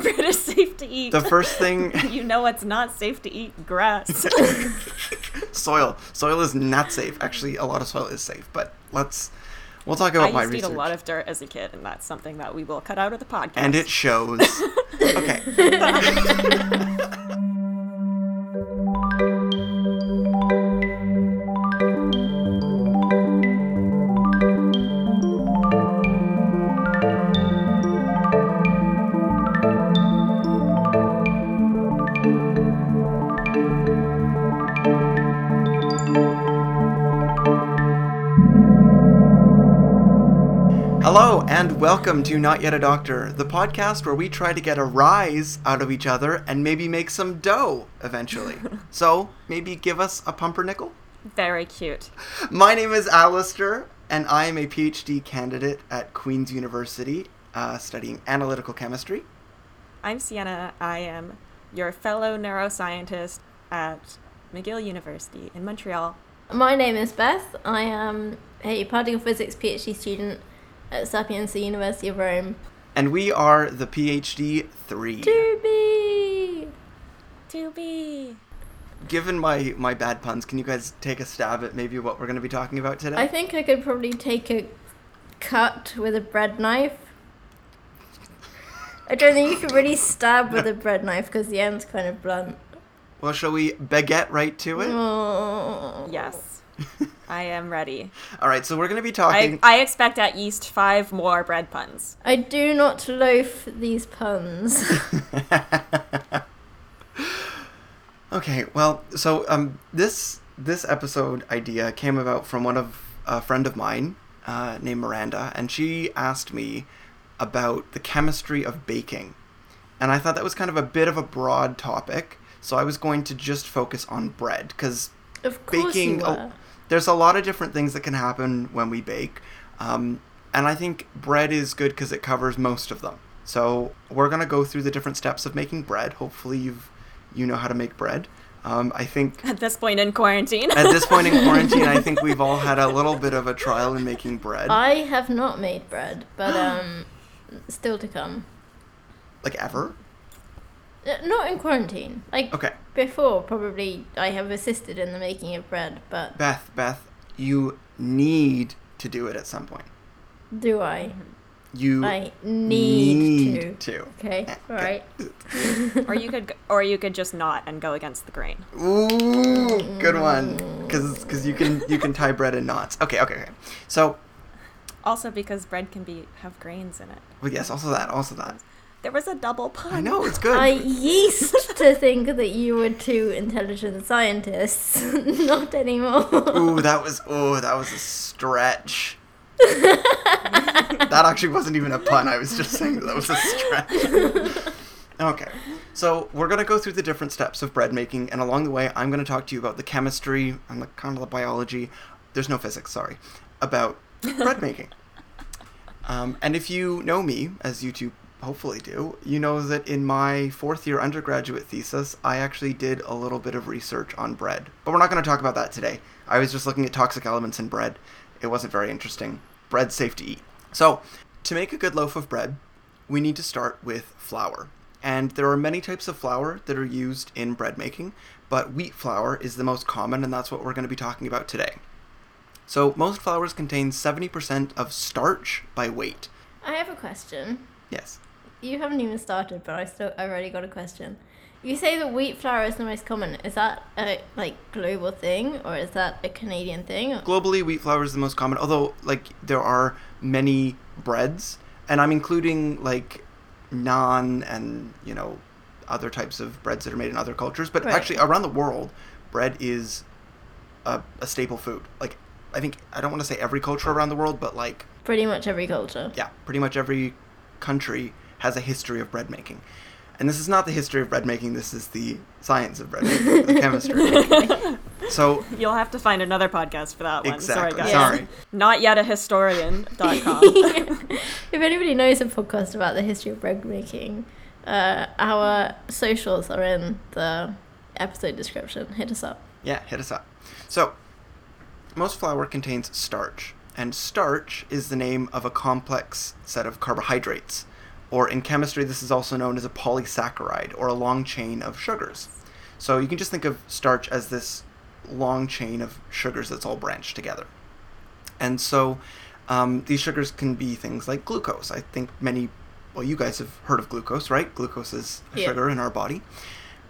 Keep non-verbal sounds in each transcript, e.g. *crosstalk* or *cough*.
bread is safe to eat. The first thing *laughs* you know it's not safe to eat grass. *laughs* soil. Soil is not safe. Actually, a lot of soil is safe, but let's we'll talk I about my used to eat research. a lot of dirt as a kid, and that's something that we will cut out of the podcast. and it shows. *laughs* okay. And welcome to Not Yet a Doctor, the podcast where we try to get a rise out of each other and maybe make some dough eventually. *laughs* so, maybe give us a pumpernickel? Very cute. My name is Alistair, and I am a PhD candidate at Queen's University uh, studying analytical chemistry. I'm Sienna. I am your fellow neuroscientist at McGill University in Montreal. My name is Beth. I am a particle physics PhD student at Sapienza University of Rome. And we are the PhD 3. To be. To be. Given my, my bad puns, can you guys take a stab at maybe what we're going to be talking about today? I think I could probably take a cut with a bread knife. I don't think you can really stab with a bread knife because the end's kind of blunt. well, shall we baguette right to it? Oh. Yes. *laughs* I am ready. All right, so we're going to be talking. I expect at least five more bread puns. I do not loaf these puns. *laughs* Okay, well, so um, this this episode idea came about from one of a friend of mine uh, named Miranda, and she asked me about the chemistry of baking, and I thought that was kind of a bit of a broad topic. So I was going to just focus on bread because of course baking. you oh, were. There's a lot of different things that can happen when we bake, um, and I think bread is good because it covers most of them. So we're gonna go through the different steps of making bread. Hopefully, you've you know how to make bread. Um, I think *laughs* At this point in quarantine. at this point in *laughs* quarantine, I think we've all had a little bit of a trial in making bread, I have not made bread, but um, still to come. like ever. Uh, Not in quarantine. Like Okay, before, probably I have assisted in the making of bread, but Beth, Beth, you need to do it at some point. do I? You I need, to. to. Okay, right. or you could, or you could just not and go against the grain. Ooh, good one. Because you can you can tie bread in knots. Okay, okay, okay. So, Also, because bread can be have grains in it. well, yes, also that, also that. There was a double pun. I know it's good. I used *laughs* to think that you were two intelligent scientists. *laughs* Not anymore. Ooh, that was oh, that was a stretch. that actually wasn't even a pun. I was just saying that was a stretch. okay, so we're gonna go through the different steps of bread making, and along the way, I'm gonna talk to you about the chemistry and the kind of the biology. There's no physics, sorry, about bread making. Um, and if you know me, as you two hopefully do, you know that in my fourth year undergraduate thesis, I actually did a little bit of research on bread. But we're not going to talk about that today. I was just looking at toxic elements in bread. It wasn't very interesting. Bread's safe to eat. So, to make a good loaf of bread, we need to start with flour. And there are many types of flour that are used in bread making, but wheat flour is the most common, and that's what we're going to be talking about today. So, most flours contain 70% of starch by weight. I have a question. Yes. You haven't even started, but I still I've already got a question. You say that wheat flour is the most common. Is that a like global thing or is that a Canadian thing? Globally, wheat flour is the most common, although, like, there are many breads, and I'm including, like, naan and, you know, other types of breads that are made in other cultures. But Right. actually, around the world, bread is a, a staple food. Like, I think, I don't want to say every culture around the world, but, like, Pretty much every culture. yeah, pretty much every country has a history of bread making. And this is not the history of bread making, this is the science of bread making, the *laughs* chemistry. so, You'll have to find another podcast for that one. exactly. Sorry, guys. Sorry. Not yet a historian.com. *laughs* *laughs* if anybody knows a podcast about the history of bread making, uh, our socials are in the episode description. Hit us up. Yeah, hit us up. So, most flour contains starch, and starch is the name of a complex set of carbohydrates. Or in chemistry, this is also known as a polysaccharide or a long chain of sugars. So you can just think of starch as this long chain of sugars that's all branched together. And so um, these sugars can be things like glucose. I think many, well, you guys have heard of glucose, right? Glucose is a Yeah. sugar in our body.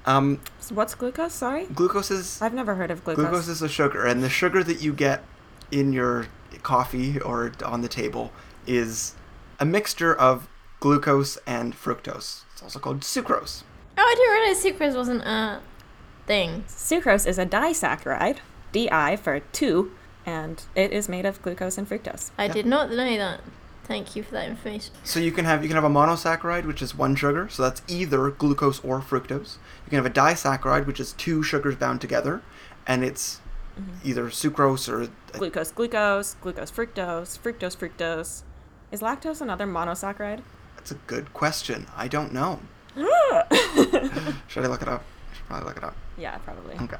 Um, So what's glucose? Sorry, glucose is I've never heard of glucose. Glucose is a sugar, and the sugar that you get in your coffee or on the table is a mixture of glucose and fructose. It's also called sucrose. Oh, I didn't realize sucrose wasn't a thing. Sucrose is a disaccharide, Di for two, and it is made of glucose and fructose. I Yeah. did not know that. Thank you for that information. So you can have you can have a monosaccharide, which is one sugar, so that's either glucose or fructose. You can have a disaccharide, which is two sugars bound together, and it's mm-hmm. either sucrose or Glucose, glucose, glucose, fructose, fructose, fructose. Is lactose another monosaccharide? That's a good question. I don't know. *laughs* Should I look it up? I should probably look it up. Yeah, probably. Okay.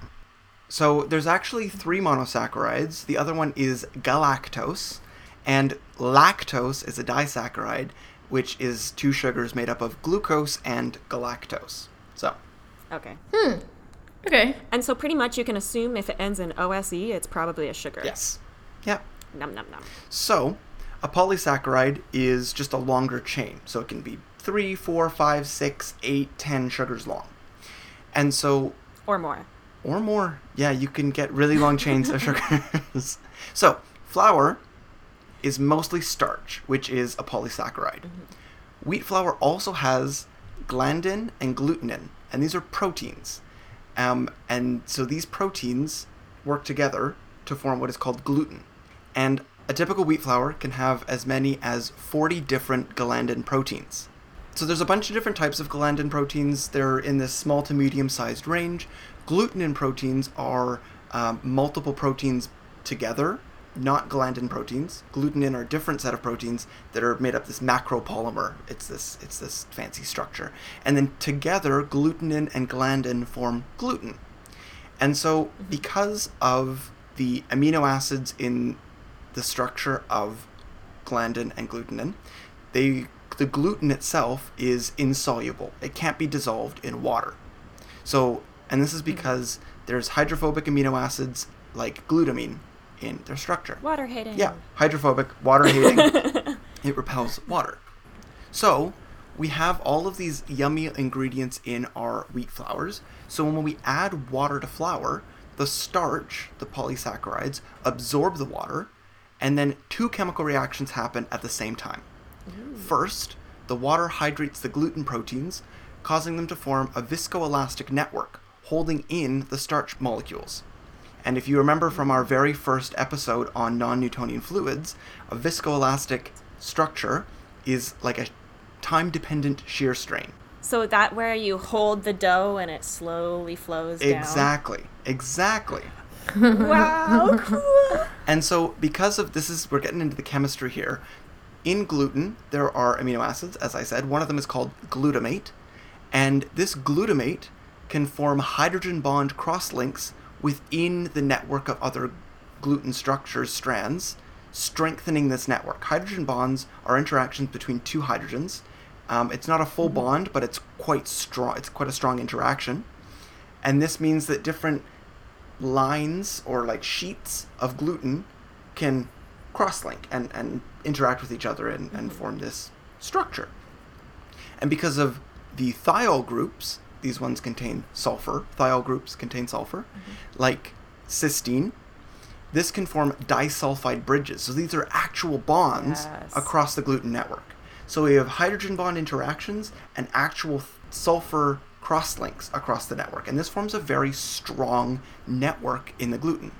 So there's actually three monosaccharides. The other one is galactose, and lactose is a disaccharide, which is two sugars made up of glucose and galactose. So, Okay. Hmm. Okay. And so pretty much you can assume if it ends in OSE, it's probably a sugar. yes. Yeah. Num num num. So, a polysaccharide is just a longer chain. So it can be three, four, five, six, eight, ten sugars long. And so Or more. or more. Yeah, you can get really long chains of sugars. *laughs* So, flour is mostly starch, which is a polysaccharide. Wheat flour also has gliadin and glutenin, and these are proteins. Um, and so these proteins work together to form what is called gluten. And a typical wheat flour can have as many as 40 different gliadin proteins. So there's a bunch of different types of gliadin proteins. They're in this small to medium sized range. Glutenin proteins are um, multiple proteins together, not gliadin proteins. Glutenin are a different set of proteins that are made up this macropolymer. It's this it's this fancy structure. And then together, glutenin and gliadin form gluten. And so because of the amino acids in the structure of gliadin and glutenin, they the gluten itself is insoluble. It can't be dissolved in water. So, and this is hmm. because there's hydrophobic amino acids like glutamine in their structure. Water hating. Yeah, hydrophobic, water hating. *laughs* it repels water. So, we have all of these yummy ingredients in our wheat flours. So, when we add water to flour, the starch, the polysaccharides, absorb the water, and then two chemical reactions happen at the same time. First, the water hydrates the gluten proteins, causing them to form a viscoelastic network holding in the starch molecules. And if you remember from our very first episode on non Newtonian fluids, a viscoelastic structure is like a time dependent shear strain. So that where you hold the dough and it slowly flows down. Exactly. Exactly. Wow. cool. And so, because of this, is we're getting into the chemistry here. In gluten, there are amino acids, as I said. One of them is called glutamate, and this glutamate can form hydrogen bond cross links within the network of other gluten structures strands, strengthening this network. Hydrogen bonds are interactions between two hydrogens. Um, it's not a full bond, but it's quite strong. It's quite a strong interaction, and this means that different lines or like sheets of gluten can cross-link and, and interact with each other and, and mm-hmm. form this structure. And because of the thiol groups, these ones contain sulfur, thiol groups contain sulfur, mm-hmm. like cysteine, this can form disulfide bridges. So these are actual bonds Yes. across the gluten network. So we have hydrogen bond interactions and actual sulfur cross links across the network. And this forms a very strong network in the gluten.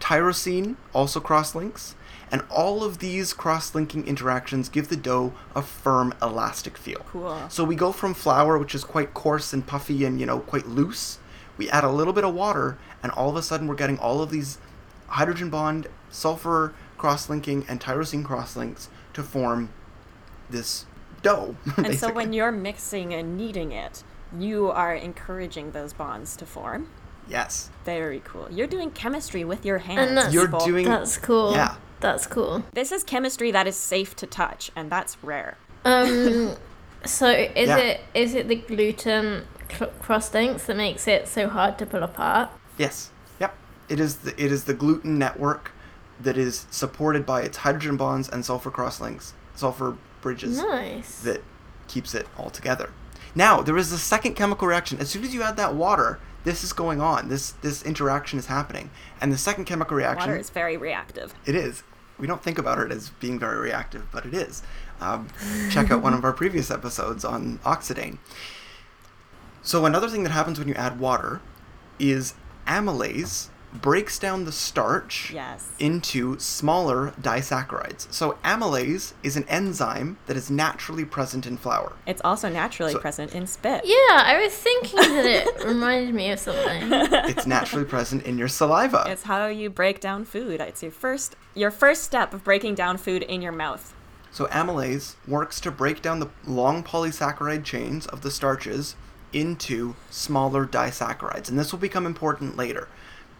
Tyrosine also cross links, and all of these cross linking interactions give the dough a firm, elastic feel. Cool. So we go from flour, which is quite coarse and puffy and, you know, quite loose. We add a little bit of water, and all of a sudden we're getting all of these hydrogen bond, sulfur cross linking, and tyrosine cross links to form this dough. *laughs* And so when you're mixing and kneading it, you are encouraging those bonds to form. Yes. Very cool. You're doing chemistry with your hands. And that's- You're people. doing- That's cool. Yeah. That's cool. This is chemistry that is safe to touch, and that's rare. Um, *laughs* So is Yeah. it is it the gluten cl- cross links that makes it so hard to pull apart? Yes. Yep. It is the it is the gluten network that is supported by its hydrogen bonds and sulfur cross links, sulfur bridges Nice. that keeps it all together. Now, there is a second chemical reaction. As soon as you add that water, this is going on. This this interaction is happening. And the second chemical reaction Water is very reactive. it is. We don't think about it as being very reactive, but it is. Um, check out one of our previous episodes on oxidane. So another thing that happens when you add water is amylase breaks down the starch Yes. into smaller disaccharides. So amylase is an enzyme that is naturally present in flour. It's also naturally So- present in spit. Yeah, I was thinking that it *laughs* reminded me of something. It's naturally present in your saliva. It's how you break down food. It's your first your first step of breaking down food in your mouth. So amylase works to break down the long polysaccharide chains of the starches into smaller disaccharides, and this will become important later.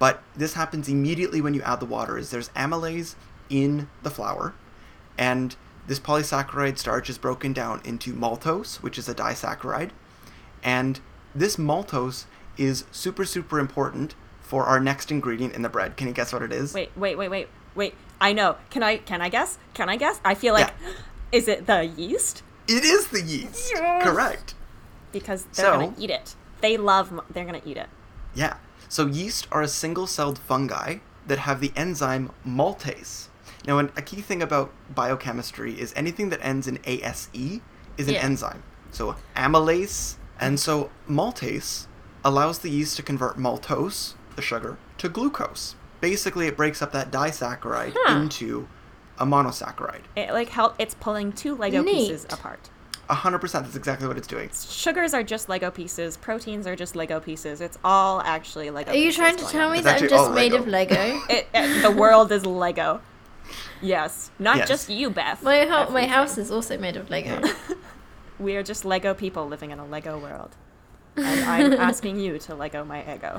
But this happens immediately when you add the water. Is there's amylase in the flour, and this polysaccharide starch is broken down into maltose, which is a disaccharide, and this maltose is super super important for our next ingredient in the bread. Can you guess what it is? Wait, wait, wait, wait, wait. I know. Can I can I guess? Can I guess? I feel like *gasps* is it the yeast? It is the yeast. Yes. Correct. Because they're So- gonna eat it. They love. They're gonna eat it. Yeah. So yeast are a single-celled fungi that have the enzyme maltase. Now, an, a key thing about biochemistry is anything that ends in ase is an Yeah. enzyme. So amylase, and so maltase allows the yeast to convert maltose, the sugar, to glucose. Basically, it breaks up that disaccharide Huh. into a monosaccharide. It like help. It's pulling two Lego pieces apart. A hundred percent. That's exactly what it's doing. Sugars are just Lego pieces. Proteins are just Lego pieces. It's all actually Lego. Are you pieces trying to tell on. me It's that I'm just made of Lego? *laughs* It, it- the world is Lego. Yes, not Yes. just you, Beth. My ho- my house is also made of Lego. *laughs* We are just Lego people living in a Lego world. And *laughs* I'm asking you to Lego my ego.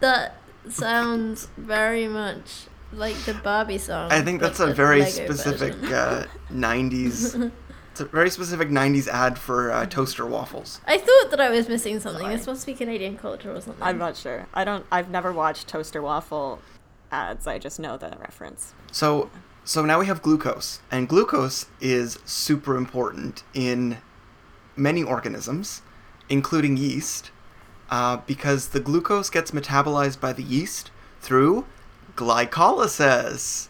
that sounds very much like the Barbie song. I think but that's a very Lego specific uh, *laughs* '90s. It's a very specific '90s ad for uh, toaster waffles. I thought that I was missing something. Sorry. This must be Canadian culture or something. I'm not sure. I don't. I've never watched toaster waffle ads. I just know the reference. So, so now we have glucose, and glucose is super important in many organisms, including yeast, uh, because the glucose gets metabolized by the yeast through glycolysis.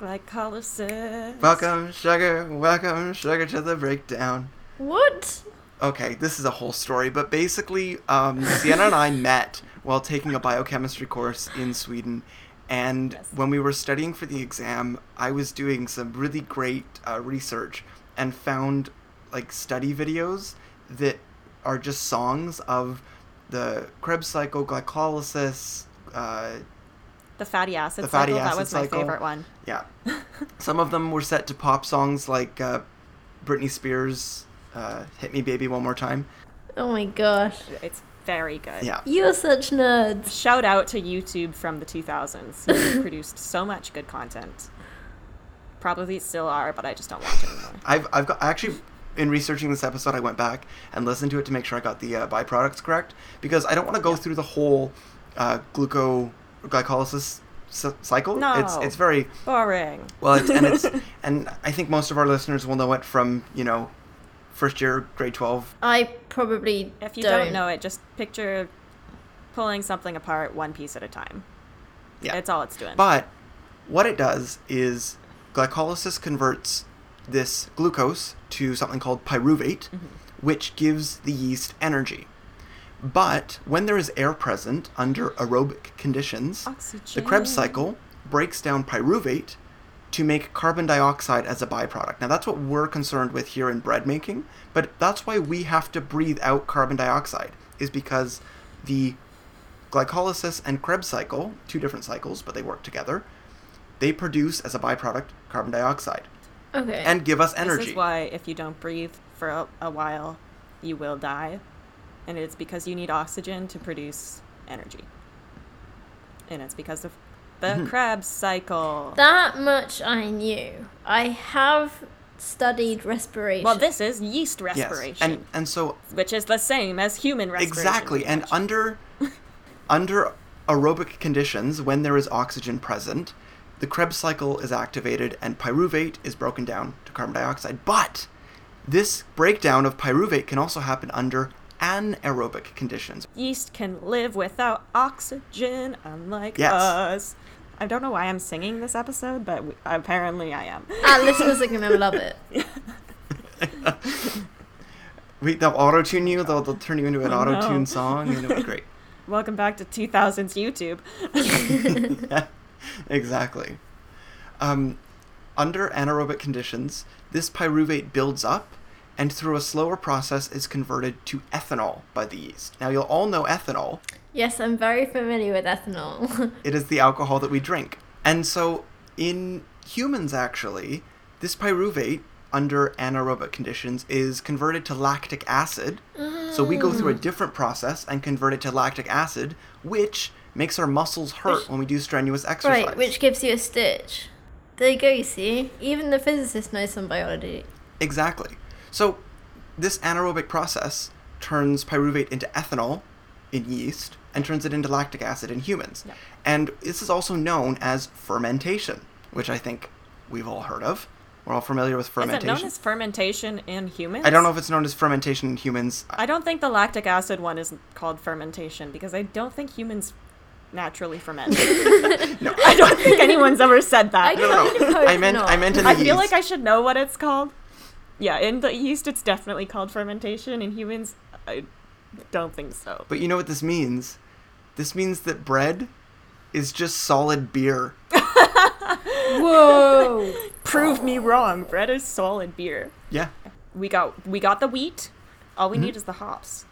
Glycolysis. Welcome, sugar. Welcome, sugar, to the breakdown. What? Okay, this is a whole story, but basically, um, Sienna and I met while taking a biochemistry course in Sweden. And Yes. when we were studying for the exam, I was doing some really great uh, research and found like study videos that are just songs of the Krebs cycle, glycolysis. Uh, The fatty acid The fatty cycle. that acid was my favorite one. yeah, *laughs* some of them were set to pop songs like uh, Britney Spears' uh, "Hit Me, Baby, One More Time." Oh my gosh. It's very good. Yeah. You're such nerds. Shout out to YouTube from the 2000s. You *laughs* produced so much good content. Probably still are, but I just don't watch anymore. I've I've got actually in researching this episode, I went back and listened to it to make sure I got the uh, byproducts correct because I don't want to go through the whole uh, gluco glycolysis c- cycle. No. It's it's very Boring. well, it's, and it's *laughs* and I think most of our listeners will know it from you know first year grade twelve. I probably If you don't, don't know it, just picture pulling something apart one piece at a time. Yeah. It's all it's doing. But what it does is glycolysis converts this glucose to something called pyruvate, mm-hmm. which gives the yeast energy. But when there is air present under aerobic conditions, Oxygen. the Krebs cycle breaks down pyruvate to make carbon dioxide as a byproduct. Now that's what we're concerned with here in bread making, but that's why we have to breathe out carbon dioxide is because the glycolysis and Krebs cycle, two different cycles, but they work together, they produce as a byproduct carbon dioxide Okay. and give us energy. This is why if you don't breathe for a, a while, you will die. And it's because you need oxygen to produce energy. And it's because of the Mhm. Krebs cycle. that much I knew. I have studied respiration. Well, this is yeast Yes. respiration, And and so which is the same as human respiration. exactly and under *laughs* under aerobic conditions when there is oxygen present, the Krebs cycle is activated and pyruvate is broken down to carbon dioxide. But this breakdown of pyruvate can also happen under anaerobic conditions. yeast can live without oxygen, unlike Yes. us. I don't know why I'm singing this episode, but w- apparently I am. Our listeners are gonna love it. *laughs* We, they'll auto tune you. They'll, they'll turn you into an Oh, auto tune no. song, and it'll be great. *laughs* Welcome back to 2000s YouTube. *laughs* exactly. Um, under anaerobic conditions, this pyruvate builds up and through a slower process is converted to ethanol by the yeast. Now, you'll all know ethanol. Yes, I'm very familiar with ethanol. *laughs* It is the alcohol that we drink. And so, in humans, actually, this pyruvate under anaerobic conditions is converted to lactic acid. So, we go through a mm. different process and convert it to lactic acid, which makes our muscles hurt Which- when we do strenuous exercise. right, which gives you a stitch. There you go, you see? Even the physicist knows some biology. Exactly. So, this anaerobic process turns pyruvate into ethanol in yeast and turns it into lactic acid in humans. Yeah. And this is also known as fermentation, which I think we've all heard of. We're all familiar with fermentation. Is it known as fermentation in humans? I don't know if it's known as fermentation in humans. I don't think the lactic acid one is called fermentation because I don't think humans naturally ferment. *laughs* *laughs* No, I don't think anyone's ever said I that. no, no, of no. I meant. I meant in the I yeast. feel like I should know what it's called. Yeah, in the yeast, it's definitely called fermentation. In humans, I don't think so. But you know what this means? This means that bread is just solid beer. *laughs* Whoa! Prove me wrong. Bread is solid beer. Yeah. We got we got the wheat. All we Mm-hmm. need is the hops.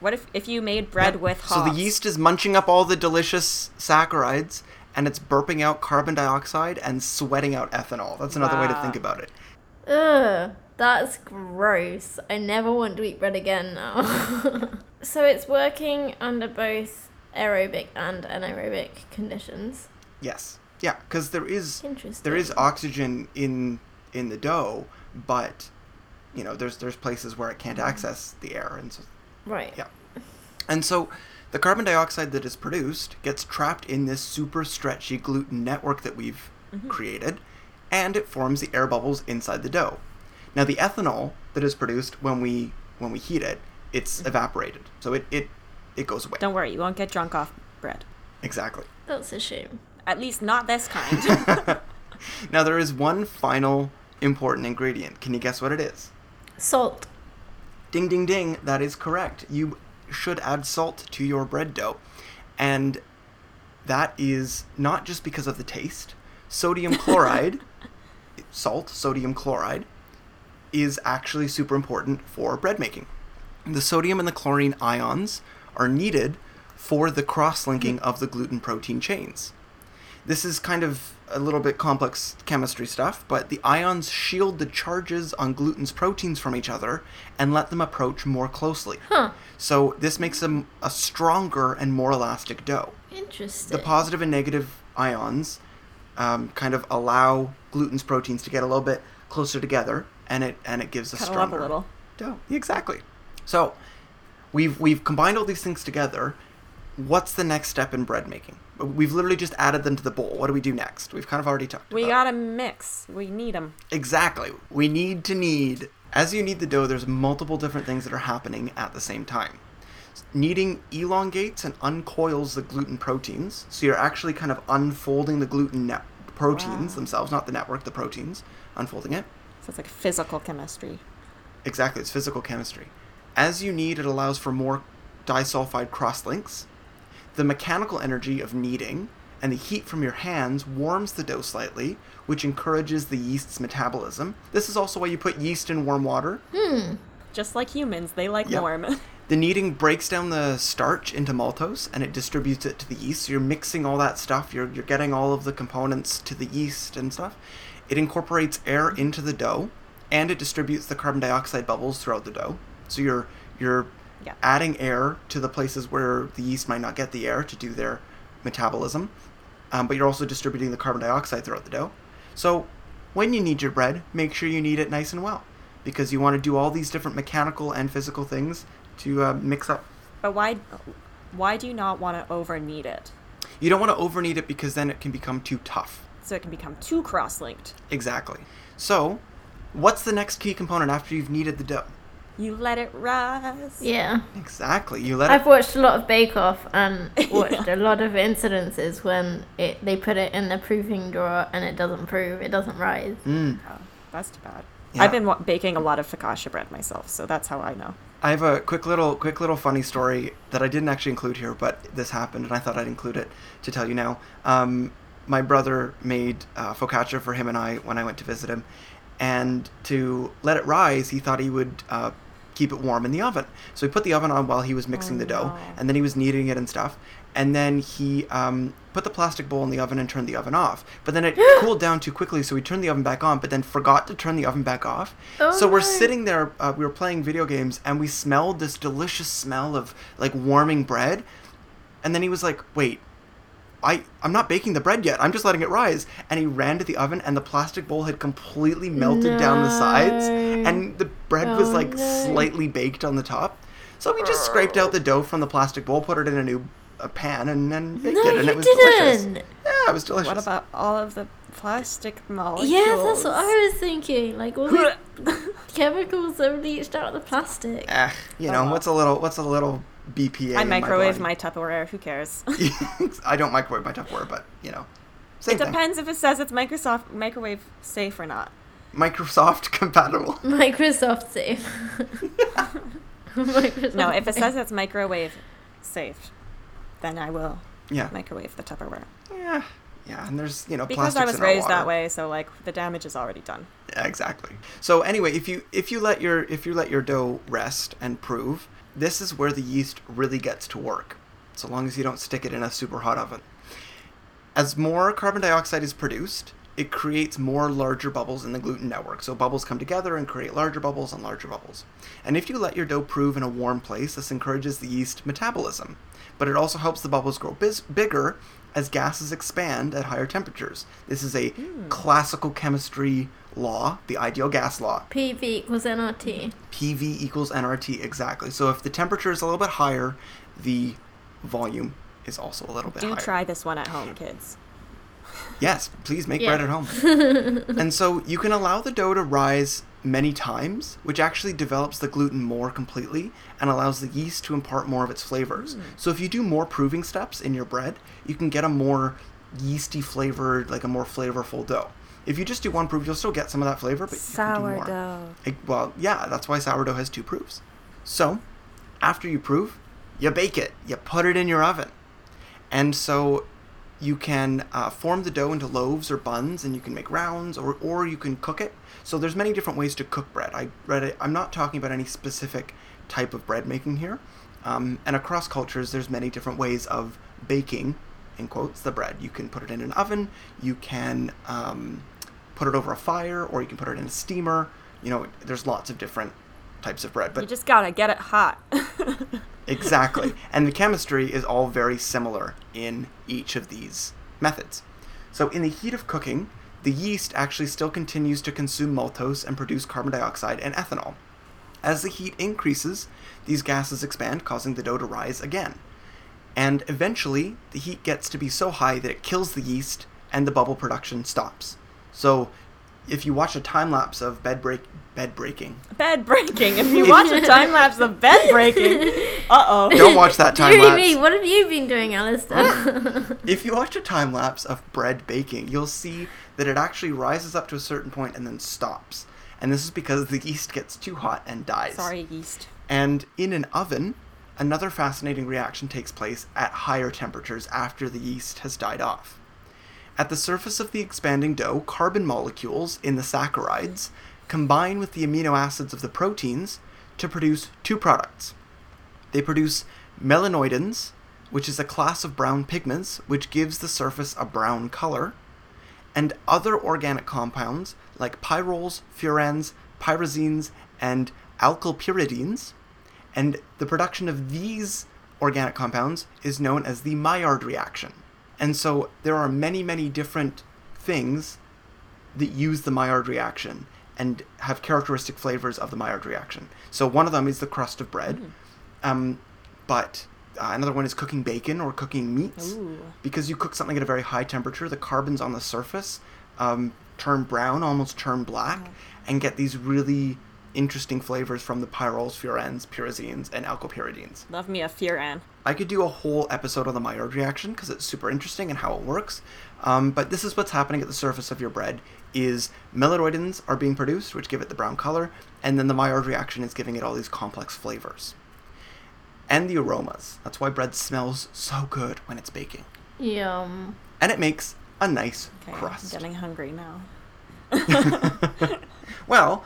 What if if you made bread Yeah. with hops? So the yeast is munching up all the delicious saccharides and it's burping out carbon dioxide and sweating out ethanol. That's another way to think about it. Ugh, that's gross. I never want to eat bread again now. *laughs* so it's working under both aerobic and anaerobic conditions. Yes. Yeah, cuz there is there is oxygen in in the dough, but you know, there's there's places where it can't mm. access the air and so Right. Yeah. And so the carbon dioxide that is produced gets trapped in this super stretchy gluten network that we've mm-hmm. created, and it forms the air bubbles inside the dough. Now the ethanol that is produced when we when we heat it, it's mm-hmm. evaporated. So it, it it goes away. Don't worry, you won't get drunk off bread. Exactly. That's a shame. At least not this kind. *laughs* *laughs* Now there is one final important ingredient. Can you guess what it is? Salt. Ding ding ding, that is correct. You should add salt to your bread dough. And that is not just because of the taste. Sodium *laughs* chloride, salt, sodium chloride, is actually super important for bread making. The sodium and the chlorine ions are needed for the cross linking of the gluten protein chains. This is kind of a little bit complex chemistry stuff, but the ions shield the charges on gluten's proteins from each other and let them approach more closely. Huh. So this makes them a stronger and more elastic dough. Interesting. The positive and negative ions um, kind of allow gluten's proteins to get a little bit closer together, and it and it gives a Cuddle up a stronger little. dough. Exactly. So we've we've combined all these things together. What's the next step in bread making? We've literally just added them to the bowl. What do we do next? We've kind of already talked we about. gotta mix. We need them. Exactly. We need to knead. As you knead the dough, there's multiple different things that are happening at the same time. Kneading elongates and uncoils the gluten proteins, so you're actually kind of unfolding the gluten net proteins Wow. themselves, not the network, the proteins, unfolding it. So it's like physical chemistry. Exactly, it's physical chemistry. As you knead, it allows for more disulfide cross links. The mechanical energy of kneading and the heat from your hands warms the dough slightly, which encourages the yeast's metabolism. This is also why you put yeast in warm water. Hmm. Just like humans, they like Yep. warm. *laughs* The kneading breaks down the starch into maltose and it distributes it to the yeast. So you're mixing all that stuff, you're, you're getting all of the components to the yeast and stuff. It incorporates air into the dough and it distributes the carbon dioxide bubbles throughout the dough. So you're you're Yeah. adding air to the places where the yeast might not get the air to do their metabolism. Um, but you're also distributing the carbon dioxide throughout the dough. So when you knead your bread, make sure you knead it nice and well because you want to do all these different mechanical and physical things to uh, mix up. But why why do you not want to over knead it? You don't want to over knead it because then it can become too tough. So it can become too cross linked. Exactly. So, what's the next key component after you've kneaded the dough? You let it rise. Yeah. Exactly. You let I've it. watched a lot of Bake Off and *laughs* watched a lot of incidences when it they put it in the proving drawer and it doesn't prove, it doesn't rise. Mm. Oh, that's too bad. Yeah. I've been wa- baking a lot of focaccia bread myself, so that's how I know. I have a quick little, quick little funny story that I didn't actually include here, but this happened, and I thought I'd include it to tell you now. Um, my brother made uh, focaccia for him and I when I went to visit him, and to let it rise, he thought he would uh, keep it warm in the oven. So he put the oven on while he was mixing Oh, the dough, no. and then he was kneading it and stuff. And then he um, put the plastic bowl in the oven and turned the oven off. But then it *gasps* cooled down too quickly, so he turned the oven back on, but then forgot to turn the oven back off. Oh, so we're sitting there, uh, we were playing video games, and we smelled this delicious smell of like warming bread. And then he was like, "Wait, I I'm not baking the bread yet. I'm just letting it rise." And he ran to the oven, and the plastic bowl had completely melted down the sides, and the bread was Oh, like no. slightly baked on the top. So we just scraped out the dough from the plastic bowl, put it in a new uh, pan, and then baked No, it, and you it was delicious. didn't. Yeah, it was delicious. What about all of the plastic molecules? Yeah, that's what I was thinking. Like all *laughs* the chemicals that have leached out of the plastic. Eh, you know, Oh. what's a little what's a little BPA? I microwave my, my Tupperware. Who cares? *laughs* I don't microwave my Tupperware, but you know, same it thing. depends if it says it's Microsoft microwave safe or not. Microsoft *laughs* compatible. Microsoft safe. Microsoft No, if it says it's microwave safe, then I will Yeah, microwave the Tupperware. yeah, yeah. And there's you know Because I was raised that way, so like the damage is already done. Yeah, exactly. So anyway, if you if you let your if you let your dough rest and prove, this is where the yeast really gets to work. So long as you don't stick it in a super hot oven. As more carbon dioxide is produced, it creates more larger bubbles in the gluten network. So bubbles come together and create larger bubbles and larger bubbles. And if you let your dough prove in a warm place, this encourages the yeast metabolism. But it also helps the bubbles grow bis- bigger as gases expand at higher temperatures. This is a hmm. classical chemistry law, the ideal gas law. PV equals NRT. PV equals nRT exactly. So if the temperature is a little bit higher, the volume is also a little bit Do higher. try this one at home, kids. Yes, please make Yeah. bread at home. *laughs* and so you can allow the dough to rise many times, which actually develops the gluten more completely and allows the yeast to impart more of its flavors. So if you do more proving steps in your bread, you can get a more yeasty flavored, like a more flavorful dough. If you just do one proof, you'll still get some of that flavor, but you can do more. Sourdough. Like, Well, yeah, that's why sourdough has two proofs. So, after you proof, you bake it. You put it in your oven. And so you can uh, form the dough into loaves or buns, and you can make rounds, or, or you can cook it. So there's many different ways to cook bread. I read it. I'm not talking about any specific type of bread making here. Um, and across cultures, there's many different ways of baking, in quotes, the bread. You can put it in an oven. You can um, put it over a fire, or you can put it in a steamer. You know, there's lots of different types of bread. But you just gotta get it hot. *laughs* Exactly. and the chemistry is all very similar in each of these methods. So, in the heat of cooking, the yeast actually still continues to consume maltose and produce carbon dioxide and ethanol. As the heat increases, these gases expand, causing the dough to rise again. And eventually, the heat gets to be so high that it kills the yeast and the bubble production stops. So, if you watch a time lapse of bed break bed breaking, bed breaking. If you *laughs* watch a time lapse of bed breaking, uh oh. *laughs* don't watch that time lapse me, what have you been doing, Alistair? *laughs* If you watch a time lapse of bread baking, you'll see that it actually rises up to a certain point and then stops. And this is because the yeast gets too hot and dies. Sorry, yeast. And in an oven, another fascinating reaction takes place at higher temperatures after the yeast has died off. At the surface of the expanding dough, carbon molecules in the saccharides combine with the amino acids of the proteins to produce two products. They produce melanoidins, which is a class of brown pigments which gives the surface a brown color, and other organic compounds like pyrroles, furans, pyrazines, and alkylpyridines. And the production of these organic compounds is known as the Maillard reaction. And so there are many, many different things that use the Maillard reaction and have characteristic flavors of the Maillard reaction. So one of them is the crust of bread, um, but uh, another one is cooking bacon or cooking meats. Ooh. Because you cook something at a very high temperature, the carbons on the surface um, turn brown, almost turn black, and get these really interesting flavors from the pyrroles, furans, pyrazines, and alkylpyridines. Love me a furan. I could do a whole episode on the Maillard reaction because it's super interesting and how it works. Um, but this is what's happening at the surface of your bread: is melanoidins are being produced, which give it the brown color, and then the Maillard reaction is giving it all these complex flavors and the aromas. That's why bread smells so good when it's baking, Yum. and it makes a nice Okay, crust. I'm getting hungry now. *laughs* Well,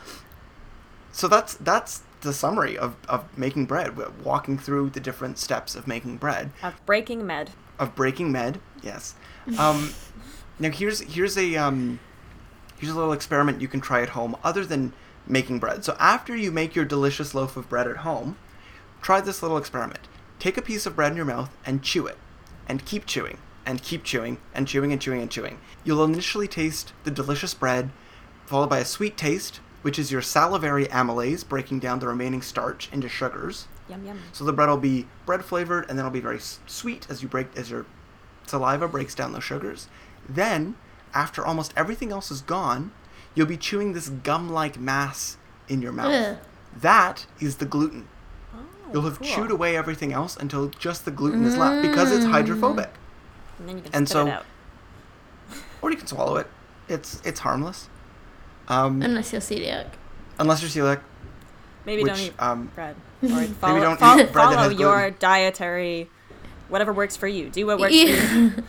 so that's that's the summary of, of making bread. We're walking through the different steps of making bread. Of breaking med. of breaking med yes um, *laughs* now here's here's a um, here's a little experiment you can try at home other than making bread so after you make your delicious loaf of bread at home try this little experiment take a piece of bread in your mouth and chew it and keep chewing and keep chewing and chewing and chewing and chewing you'll initially taste the delicious bread followed by a sweet taste which is your salivary amylase breaking down the remaining starch into sugars Yum yum. so the bread will be bread flavored, and then it'll be very sweet as you break as your saliva breaks down those sugars. Then, after almost everything else is gone, you'll be chewing this gum-like mass in your mouth. Ugh. That is the gluten. You'll have cool. chewed away everything else until just the gluten is left because it's hydrophobic. And then you can and spit so- it out. Or you can swallow it. It's it's harmless. Um, Unless you're celiac. unless you're celiac, Maybe which don't eat um, bread. *laughs* Or follow, don't fol- eat bread that follow has your gluten. dietary, whatever works for you. Do what works for you. *laughs*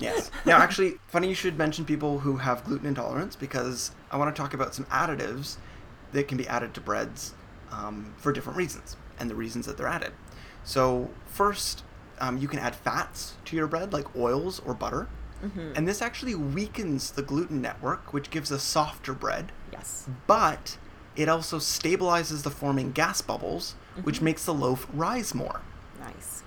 Yes. Now, actually, funny you should mention people who have gluten intolerance because I want to talk about some additives that can be added to breads um, for different reasons and the reasons that they're added. So, first, um, you can add fats to your bread, like oils or butter. Mm-hmm. And this actually weakens the gluten network, which gives a softer bread, Yes. but it also stabilizes the forming gas bubbles, which makes the loaf rise more. Nice.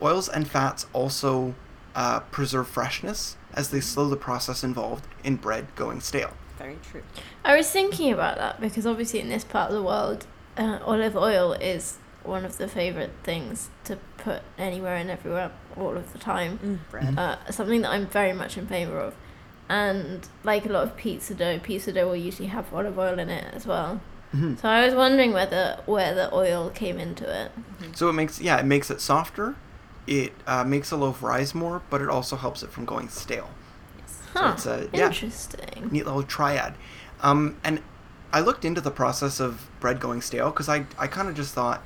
Oils and fats also uh, preserve freshness as they slow the process involved in bread going stale. Very true. I was thinking about that because obviously in this part of the world, uh, olive oil is one of the favorite things to put anywhere and everywhere all of the time. Mm, bread. Uh, something that I'm very much in favor of. And like a lot of pizza dough, pizza dough will usually have olive oil in it as well. Mhm. So I was wondering whether where the oil came into it. So it makes yeah, it makes it softer. It uh, makes the loaf rise more, but it also helps it from going stale. Yes. Huh. it's a- yeah. Interesting. Neat little triad. Um, and I looked into the process of bread going stale because I I kind of just thought,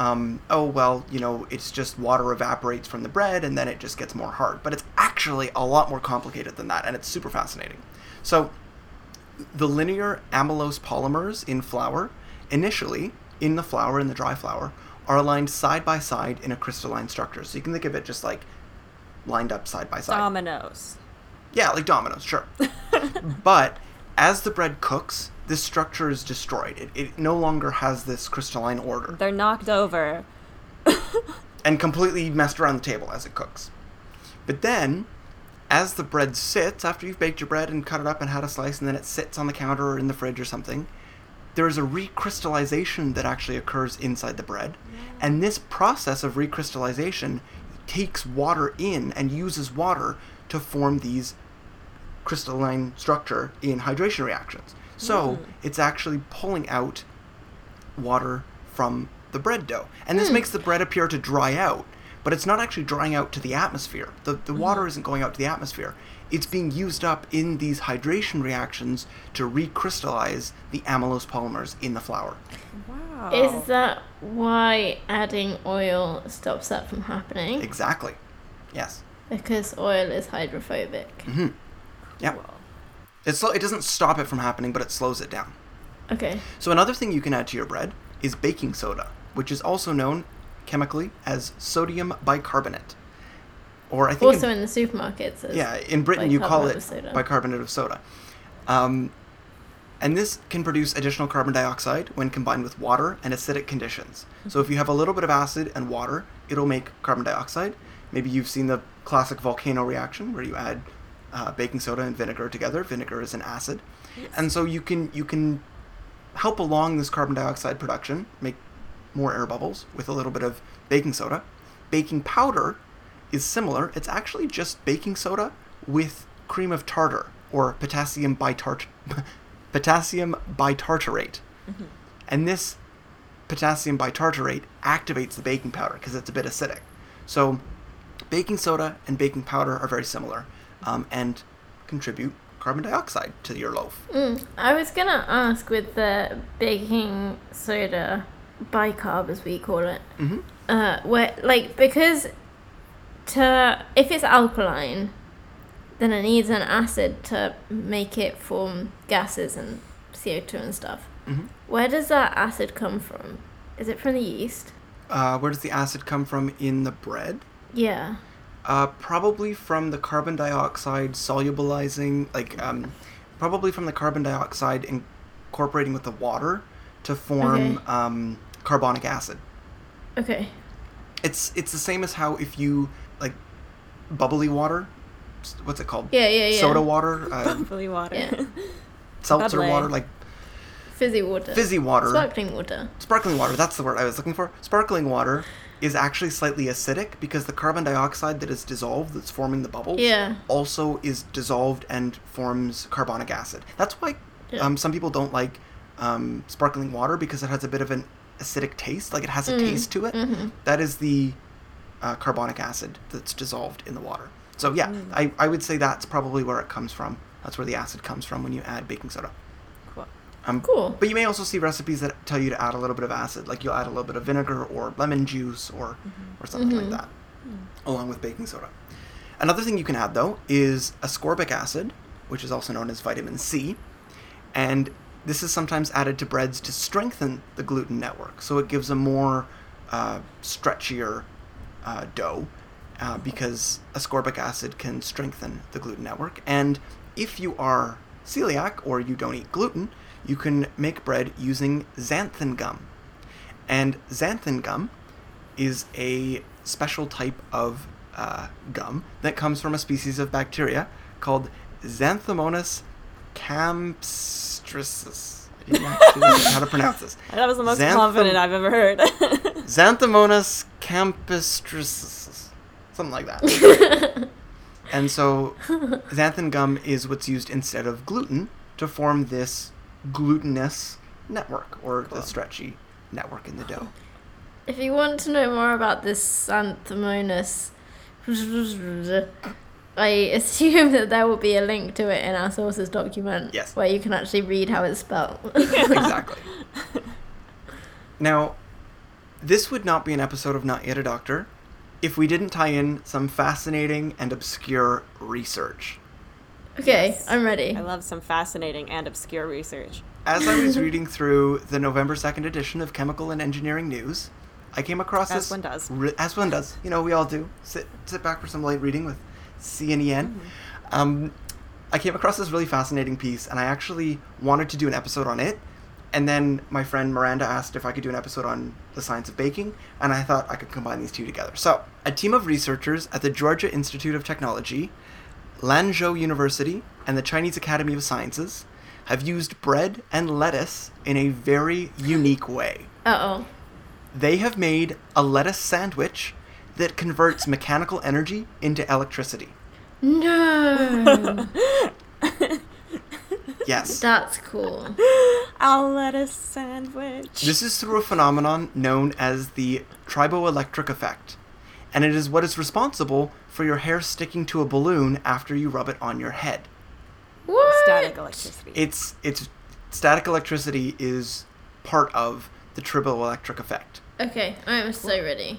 um, oh well, you know, it's just water evaporates from the bread and then it just gets more hard. But it's actually a lot more complicated than that, and it's super fascinating. So the linear amylose polymers in flour, initially in the flour, in the dry flour, are aligned side by side in a crystalline structure. So you can think of it just like lined up side by side. Dominoes. Yeah, like dominoes, sure. *laughs* but as the bread cooks, this structure is destroyed. It, it no longer has this crystalline order They're knocked over. *laughs* and completely messed around the table as it cooks. But then, as the bread sits, after you've baked your bread and cut it up and had a slice, and then it sits on the counter or in the fridge or something, there is a recrystallization that actually occurs inside the bread. And this process of recrystallization takes water in and uses water to form these crystalline structure in hydration reactions. So mm-hmm. it's actually pulling out water from the bread dough. And this hmm. makes the bread appear to dry out, but it's not actually drying out to the atmosphere. The, the mm-hmm. water isn't going out to the atmosphere. It's being used up in these hydration reactions to recrystallize the amylose polymers in the flour. Wow. Is that why adding oil stops that from happening? Exactly. Yes. Because oil is hydrophobic. hmm Yeah. Cool. It, it doesn't stop it from happening, but it slows it down. Okay. So another thing you can add to your bread is baking soda, which is also known chemically as sodium bicarbonate. Or I think Also in, in the supermarkets. as- yeah, in Britain you call it bicarbonate of soda. Um, and this can produce additional carbon dioxide when combined with water and acidic conditions. So if you have a little bit of acid and water, it'll make carbon dioxide. Maybe you've seen the classic volcano reaction where you add uh, baking soda and vinegar together. Vinegar is an acid, and so you can you can help along this carbon dioxide production, make more air bubbles with a little bit of baking soda. Baking powder is similar. It's actually just baking soda with cream of tartar or potassium bitart *laughs* potassium bitartarate. And this potassium bitartarate activates the baking powder because it's a bit acidic. So baking soda and baking powder are very similar um, and contribute carbon dioxide to your loaf. Mm, I was gonna ask with the baking soda bicarb, as we call it, hmm uh, where like because to if it's alkaline, then it needs an acid to make it form gases and CO two and stuff. hmm Where does that acid come from? Is it from the yeast? Uh, where does the acid come from in the bread? Yeah. Uh, probably from the carbon dioxide solubilizing, like, um, probably from the carbon dioxide incorporating with the water to form Okay. um, carbonic acid. Okay. It's it's the same as how if you like bubbly water, what's it called? Yeah, yeah, yeah. Soda water, *laughs* uh, Bubbly water. Yeah. *laughs* seltzer Bubbly. water, like Fizzy water. fizzy water, Sparkling water. sparkling water. That's the word I was looking for. Sparkling water is actually slightly acidic because the carbon dioxide that is dissolved, that's forming the bubbles, Yeah. also is dissolved and forms carbonic acid. That's why Yeah. um, some people don't like um, sparkling water because it has a bit of an acidic taste. Like it has a Mm. taste to it. Mhm. That is the uh, carbonic acid that's dissolved in the water. So yeah, Mm. I, I would say that's probably where it comes from. That's where the acid comes from when you add baking soda. Cool. Um, Cool. But you may also see recipes that tell you to add a little bit of acid, like you'll add a little bit of vinegar or lemon juice or or something Mhm. like that, along with baking soda. Another thing you can add though is ascorbic acid, which is also known as vitamin C, and this is sometimes added to breads to strengthen the gluten network, so it gives a more uh, stretchier uh, dough uh, because ascorbic acid can strengthen the gluten network. And if you are celiac or you don't eat gluten, you can make bread using xanthan gum. And xanthan gum is a special type of uh, gum that comes from a species of bacteria called Xanthomonas campestris. I didn't actually know how to pronounce *laughs* this. That was the most Xantham- confident I've ever heard. *laughs* Xanthomonas campestris. Something like that. *laughs* and so xanthan gum is what's used instead of gluten to form this glutinous network or the stretchy network in the dough. If you want to know more about this Xanthomonas, *laughs* I assume that there will be a link to it in our sources document. Yes. Where you can actually read how it's spelled. *laughs* exactly. Now, this would not be an episode of Not Yet a Doctor if we didn't tie in some fascinating and obscure research. Okay, Yes. I'm ready. I love some fascinating and obscure research. As I was *laughs* reading through the November 2nd edition of Chemical and Engineering News, I came across As this. one does. re- as one does. You know, we all do. Sit, sit back for some light reading with C and EN. Mm-hmm. Um, I came across this really fascinating piece, and I actually wanted to do an episode on it. And then my friend Miranda asked if I could do an episode on the science of baking, and I thought I could combine these two together. So, a team of researchers at the Georgia Institute of Technology, Lanzhou University, and the Chinese Academy of Sciences have used bread and lettuce in a very *gasps* unique way. Uh oh. They have made a lettuce sandwich that converts *gasps* mechanical energy into electricity. No. *laughs* Yes. That's cool. I'll let sandwich. This is through a phenomenon known as the triboelectric effect, and it is what is responsible for your hair sticking to a balloon after you rub it on your head. What? Static electricity. It's it's static electricity is part of the triboelectric effect. Okay, I'm so ready.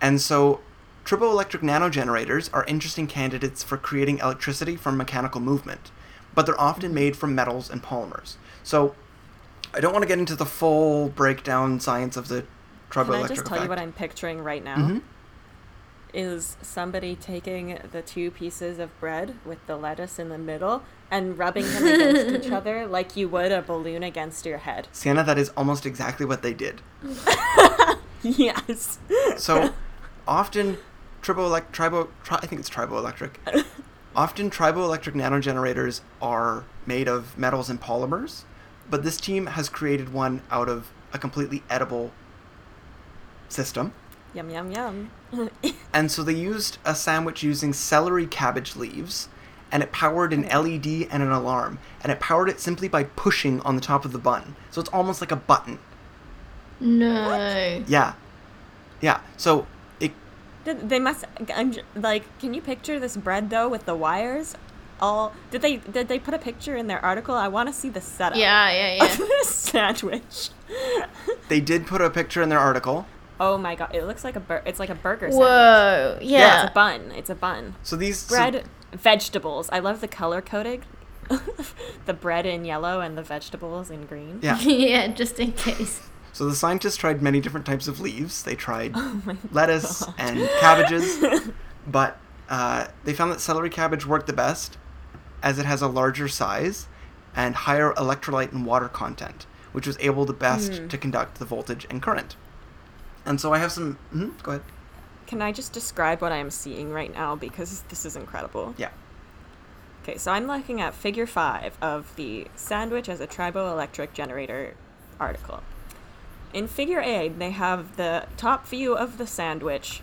And so triboelectric nanogenerators are interesting candidates for creating electricity from mechanical movement, but they're often made from metals and polymers. So I don't want to get into the full breakdown science of the triboelectric effect. Can I just tell effect. you what I'm picturing right now? Mhm. Is somebody taking the two pieces of bread with the lettuce in the middle and rubbing them against each *laughs* other like you would a balloon against your head? Sienna, that is almost exactly what they did. *laughs* Yes. So often triboelect tribo tri- I think it's triboelectric *laughs* Often triboelectric nanogenerators are made of metals and polymers, but this team has created one out of a completely edible system. Yum yum yum. *laughs* And so they used a sandwich using celery cabbage leaves, and it powered an LED and an alarm, and it powered it simply by pushing on the top of the bun. So it's almost like a button. No. Yeah. Yeah. So it Did, they must. I'm like, can you picture this bread though with the wires? All did they did they put a picture in their article? I want to see the setup. Yeah, yeah, *laughs* Of yeah. this sandwich. they did put a picture in their article. Oh my god! It looks like a bur- It's like a burger. sandwich. Whoa. Yeah, it's a bun. It's a bun. So these so- Bread, vegetables. I love the color coding. *laughs* the bread in yellow and the vegetables in green. yeah. *laughs* yeah, just in case. So the scientists tried many different types of leaves. They tried *laughs* Oh lettuce God. and cabbages, but uh, they found that celery cabbage worked the best as it has a larger size and higher electrolyte and water content, which was able the best Hmm. to conduct the voltage and current. And so I have some. mhm, go ahead. Can I just describe what I'm seeing right now because this is incredible? Yeah. Okay, so I'm looking at figure five of the sandwich as a triboelectric generator article. In figure A, they have the top view of the sandwich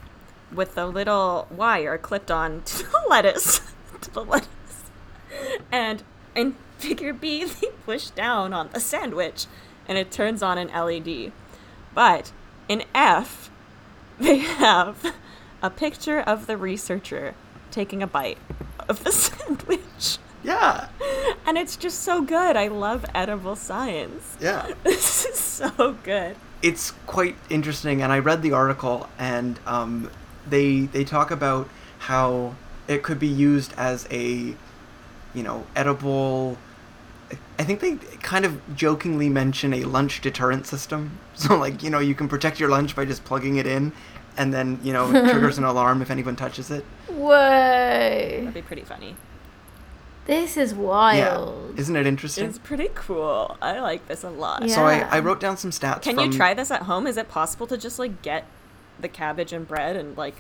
with the little wire clipped on *laughs* to the lettuce. *laughs* to the lettuce. And in figure B, *laughs* they push down on the sandwich and it turns on an LED. But in F, they have a picture of the researcher taking a bite of the *laughs* sandwich. Yeah. And it's just so good. I love edible science. Yeah. *laughs* This is so good. it's quite interesting and i read the article and um, they they talk about how it could be used as a you know edible i think they kind of jokingly mention a lunch deterrent system *laughs* so like you know you can protect your lunch by just plugging it in and then you know it *laughs* triggers an alarm if anyone touches it Whoa. That'd be pretty funny. This is wild. yeah wild. isn't it interesting It's pretty cool. I like this a lot. Yeah. so I, I wrote down some stats Can from, you try this at home? Is it possible to just like get the cabbage and bread and like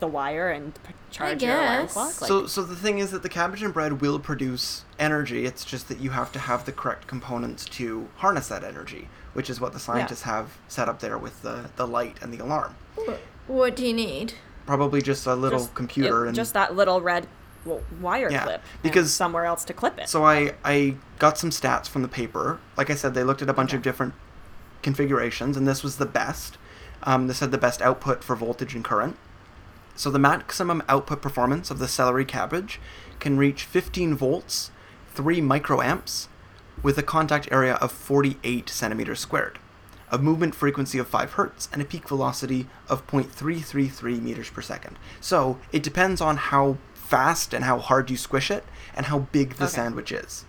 the wire and p- charge your alarm clock? Like, so, so the thing is that the cabbage and bread will produce energy. It's just that you have to have the correct components to harness that energy, which is what the scientists have set up there with the, the light and the alarm. What do you need? Probably just a little just- computer it- and just that little red w- wire Yeah, clip and because- somewhere else to clip it. So I I got some stats from the paper. Like I said, they looked at a bunch of different configurations, and this was the best. Um, this had the best output for voltage and current. So the maximum output performance of the celery cabbage can reach 15 volts, 3 microamps, with a contact area of 48 centimeters squared, a movement frequency of 5 hertz, and a peak velocity of 0.333 meters per second. So it depends on how fast and how hard you squish it, and how big the Okay. sandwich is.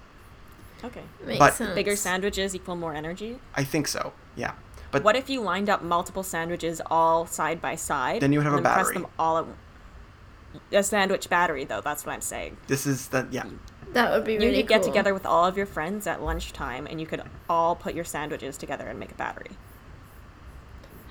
okay. Makes But- sense. Bigger sandwiches equal more energy. I think so. Yeah. But What if you lined up multiple sandwiches all side by side? Then you would have and a then press battery. them all at a sandwich battery, though. That's what I'm saying. this is the yeah. That would be really. You really could get together with all of your friends at lunchtime, and you could all put your sandwiches together and make a battery.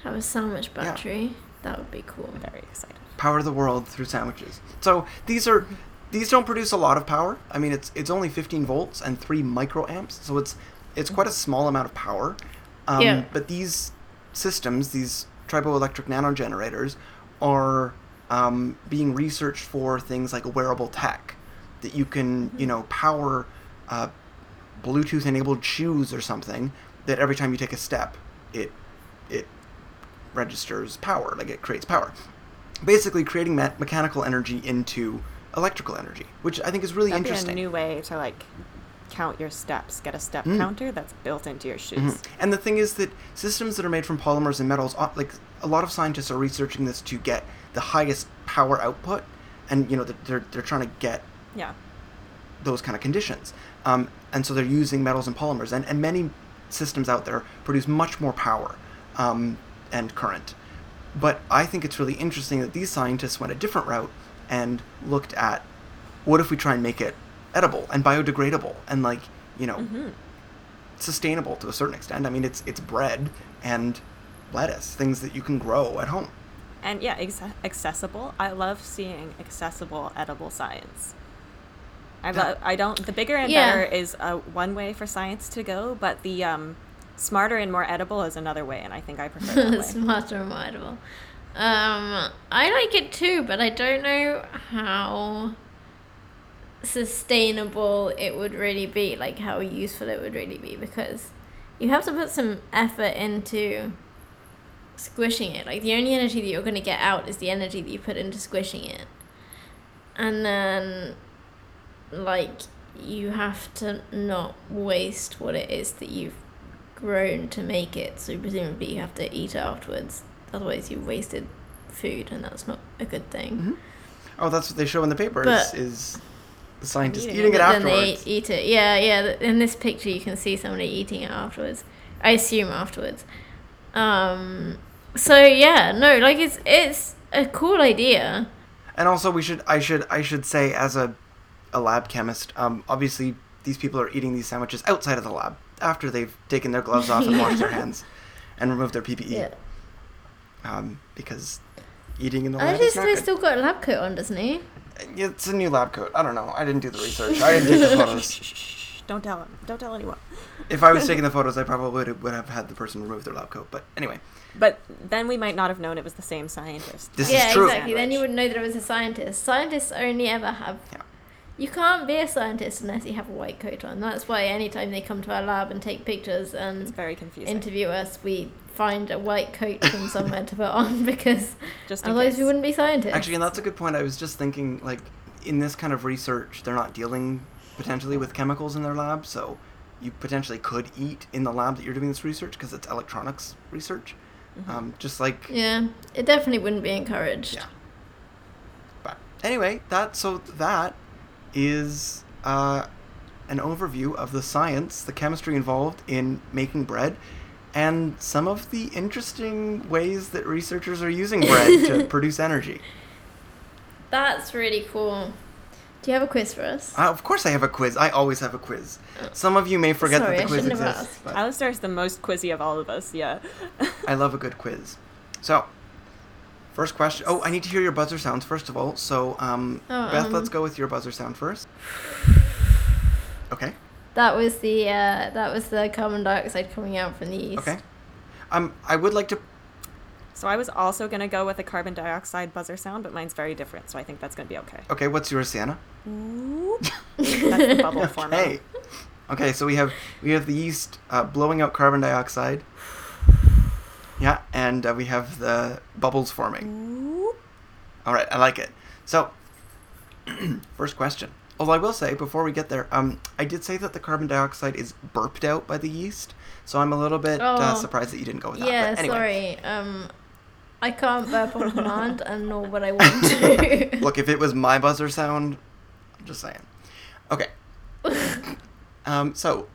Have a sandwich battery. That would be cool. Very excited. power the world through sandwiches. So these are these don't produce a lot of power. I mean, it's it's only 15 volts and three microamps, so it's it's quite a small amount of power. Um, Yeah. But these systems, these triboelectric nanogenerators, are um, being researched for things like wearable tech that you can you know power uh, Bluetooth enabled shoes or something that every time you take a step, it it registers power, like it creates power. Basically, creating me- mechanical energy into electrical energy, which I think is really That'd interesting. be a new way to like count your steps. Get a step Mm. counter that's built into your shoes. Mhm. And the thing is that systems that are made from polymers and metals, uh, like a lot of scientists are researching this to get the highest power output, and you know they're they're trying to get Yeah. those kind of conditions. Um, and so they're using metals and polymers, and, and many systems out there produce much more power um, and current. But I think it's really interesting that these scientists went a different route and looked at what if we try and make it edible and biodegradable and like you know hmm sustainable to a certain extent. I mean, it's it's bread and lettuce, things that you can grow at home. And yeah, ex- accessible. I love seeing accessible edible science. I Yeah. love. I don't. The bigger and Yeah. better is uh, one way for science to go, but the um, smarter and more edible is another way, and I think I *laughs* prefer that way. Smarter and more edible. Um, I like it too, but I don't know how sustainable it would really be, like how useful it would really be, because you have to put some effort into squishing it. Like the only energy that you're going to get out is the energy that you put into squishing it. And then, like, you have to not waste what it is that you've grown to make it. So presumably you have to eat it afterwards. Otherwise, you've wasted food, and that's not a good thing. Mhm. Oh, that's what they show in the papers. But- is the scientist Eating eating, it. it then they afterwards? eat it. Yeah, yeah. In this picture, you can see somebody eating it afterwards. I assume afterwards. Um. So yeah, no, like it's it's a cool idea. And also, we should I should I should say as a a lab chemist, um, obviously these people are eating these sandwiches outside of the lab after they've taken their gloves off and *laughs* washed their hands and removed their PPE. Um, because eating in the lab Actually, is not he's still got a lab coat on, doesn't he? It's a new lab coat. I don't know. I didn't do the research. I *laughs* didn't take the photos. Shh, shh, shh, Don't tell him. Don't tell anyone. If I was taking the *laughs* photos, I probably would have, would have had the person remove their lab coat. But anyway, But then we might not have known it was the same scientist. This is yeah, true. exactly. Then you wouldn't know that it was a scientist. Scientists only ever have. Yeah. You can't be a scientist unless you have a white coat on. That's why anytime they come to our lab and take pictures It's and very confusing. interview us, we find a white coat from somewhere to put on *laughs* because Just otherwise case. we wouldn't be scientists. actually, and that's a good point. I was just thinking, like, in this kind of research, they're not dealing potentially with chemicals in their lab, so you potentially could eat in the lab that you're doing this research because it's electronics research. Mm-hmm. Um, just like Yeah, it definitely wouldn't be encouraged. Yeah. But anyway, that so that is uh, an overview of the science, the chemistry involved in making bread, and some of the interesting ways that researchers are using bread to *laughs* produce energy. That's really cool. Do you have a quiz for us? Uh, of course, I have a quiz. I always have a quiz. Some of you may forget Sorry, that I the quiz shouldn't have exists, asked. but Alistair's the most quizzy of all of us, yeah. I love a good quiz. So, first question. Oh, I need to hear your buzzer sounds first of all. So, um, Oh, Beth, um, let's go with your buzzer sound first. Okay. That was the uh, that was the carbon dioxide coming out from the yeast. Okay. Um, I would like to. So I was also going to go with a carbon dioxide buzzer sound, but mine's very different, so I think that's going to be okay. Okay, what's yours, Sienna? *laughs* That's the bubble forming. Okay. Okay, so we have we have the yeast uh, blowing out carbon dioxide. Yeah, and uh, we have the bubbles forming. All right, I like it. So, *clears throat* first question. Although I will say before we get there, um, I did say that the carbon dioxide is burped out by the yeast, so I'm a little bit uh, Oh. surprised that you didn't go with that. Yeah, anyway, sorry. Um, I can't burp on *laughs* command, and nor would I want to. *laughs* Look, if it was my buzzer sound, I'm just saying. Okay. *laughs* um, so,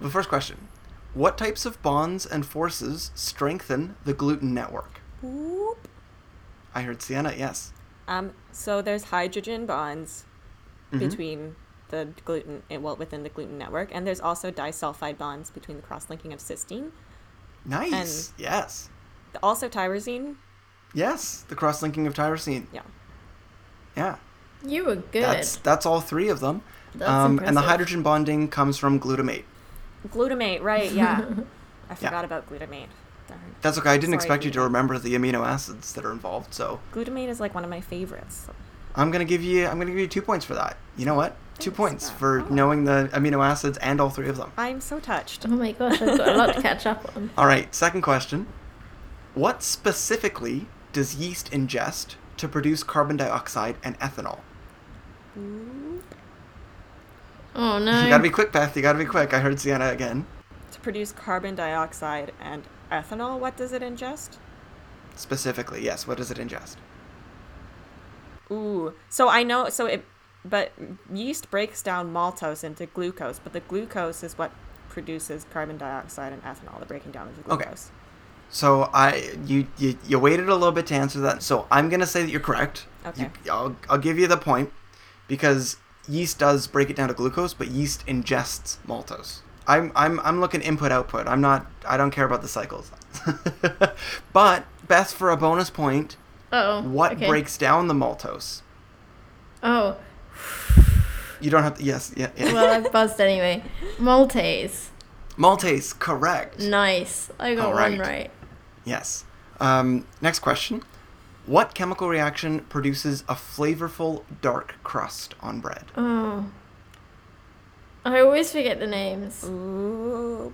the first question What types of bonds and forces strengthen the gluten network? Whoop. I heard Sienna, yes. Um, so there's hydrogen bonds Mhm. between the gluten, eh, well, within the gluten network, and there's also disulfide bonds between the cross-linking of cysteine. Nice. yes. Also tyrosine. Yes, the cross linking of tyrosine. Yeah. Yeah. you were good. That's that's all three of them. That's um, and the hydrogen bonding comes from glutamate. Glutamate, right, yeah. *laughs* I forgot about glutamate. Darn. That's okay. I didn't Sorry, expect you to remember the amino acids that are involved, so Glutamate is like one of my favorites. I'm gonna give you I'm gonna give you two points for that. You know what? Two Thanks. points for Oh. knowing the amino acids and all three of them. I'm so touched. Oh my gosh, I've got a lot to catch up on. *laughs* All right. Second question: What specifically does yeast ingest to produce carbon dioxide and ethanol? Oh no. You gotta be quick, Beth. You gotta be quick. I heard Sienna again. To produce carbon dioxide and ethanol, what does it ingest? Specifically, yes. What does it ingest? Ooh. So I know so it but yeast breaks down maltose into glucose, but the glucose is what produces carbon dioxide and ethanol, the breaking down of the Okay. glucose. So I you, you you waited a little bit to answer that. So I'm gonna say that you're correct. Okay. You, I'll I'll give you the point because yeast does break it down to glucose, but yeast ingests maltose. I'm I'm I'm looking input output. I'm not I don't care about the cycles. *laughs* but Beth, for a bonus point, Oh. what okay. breaks down the maltose? Oh. You don't have to. Yes, yeah. yeah. Well, I buzzed anyway. Maltase. Maltase, correct. Nice. I got All one right. right. Yes. Um, next question. What chemical reaction produces a flavorful dark crust on bread? Oh. I always forget the names. Ooh.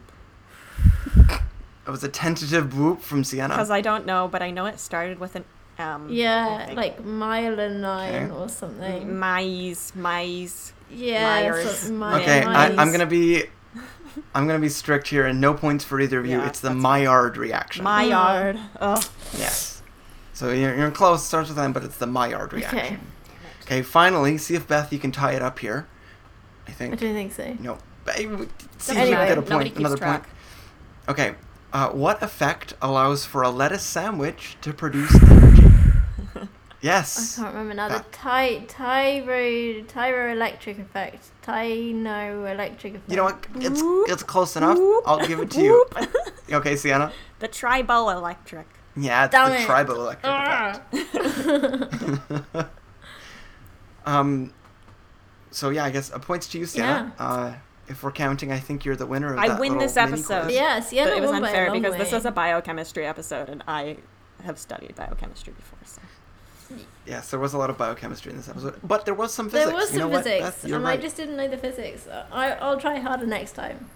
It was a tentative whoop from Sienna. Because I don't know, but I know it started with an M. I Yeah, think. like myelinine Okay. or something. Maize, maize. Yeah, Myers. so- my- okay, I, I'm gonna be, I'm gonna be strict here, and no points for either of you. Yeah, it's the that's- Maillard reaction. Maillard. Oh. yes. So you're, you're close. Starts with M, but it's the Maillard reaction. Okay. Okay. Finally, see if Beth you can tie it up here. I think. I think. don't think so. No. See if Anyway, you can get a point. keeps Another track. point. Okay. Uh, what effect allows for a lettuce sandwich to produce energy? I can't remember now. The That- ty tyro tyroelectric effect. Tynoelectric effect. You know what? It's Whoop, it's close enough. whoop, I'll give it to you. Whoop. *laughs* Okay, Sienna. the triboelectric. Yeah, it's Damn the it. triboelectric effect. Ah. *laughs* Um. So yeah, I guess a points to you, Sienna. Uh, if we're counting, I think you're the winner. Of I that win this episode. quiz. yeah, but it was won by a unfair long because this way. was a biochemistry episode, and I have studied biochemistry before. So. Yes, there was a lot of biochemistry in this episode, but there was some physics. There was you know some what, physics, and right. I just didn't know the physics. I I'll try harder next time.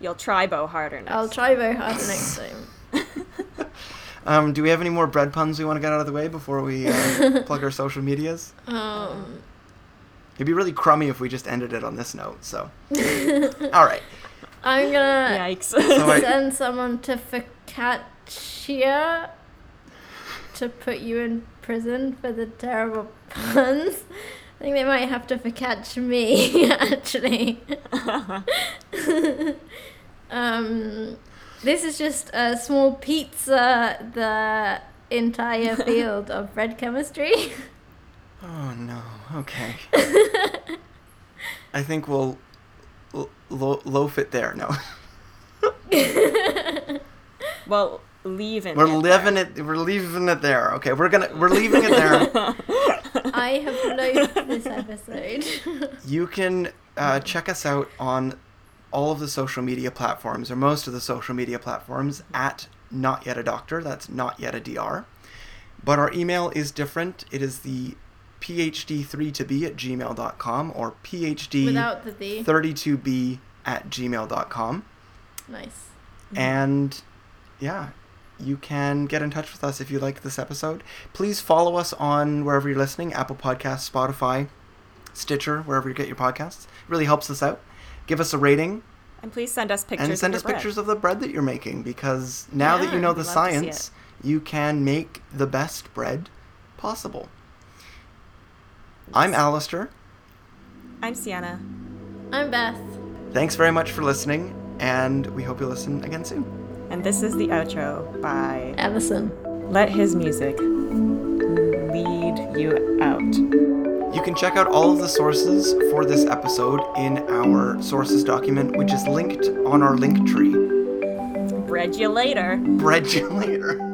You'll tribo harder next. Time. I'll try very harder next time. Um, do we have any more bread puns we want to get out of the way before we uh, *laughs* plug our social medias? Um, It'd be really crummy if we just ended it on this note. So, *laughs* all right. I'm gonna Yikes. *laughs* So I- send someone to Focaccia to put you in prison for the terrible *laughs* puns. I think they might have to catch me, *laughs* actually. *laughs* um, this is just a small pizza, the entire field of bread chemistry. Oh no. Okay. I think we'll lo- lo- loaf it there. No, well, leaving. we're it living there. it. We're leaving it there. Okay, we're gonna we're leaving it there. *laughs* I have loathed this episode. *laughs* You can uh, check us out on all of the social media platforms, or most of the social media platforms, at Not Yet a Doctor. That's Not Yet a Dr. But our email is different. It is the phd3to be at gmail.com or phd32b Without the the. at gmail.com. Nice. And yeah, you can get in touch with us if you like this episode. Please follow us on wherever you're listening Apple Podcasts, Spotify, Stitcher, wherever you get your podcasts. It really helps us out. Give us a rating And please send us pictures. and send of us your bread. pictures of the bread that you're making because now that you know the love to see science, you can make the best bread possible. I'm Alistair. I'm Sienna. I'm Beth. Thanks very much for listening, and we hope you listen again soon. And this is the outro by Allison. Let His Music Lead You Out. You can check out all of the sources for this episode in our sources document, which is linked on our link tree. Bread you later. Bread you later.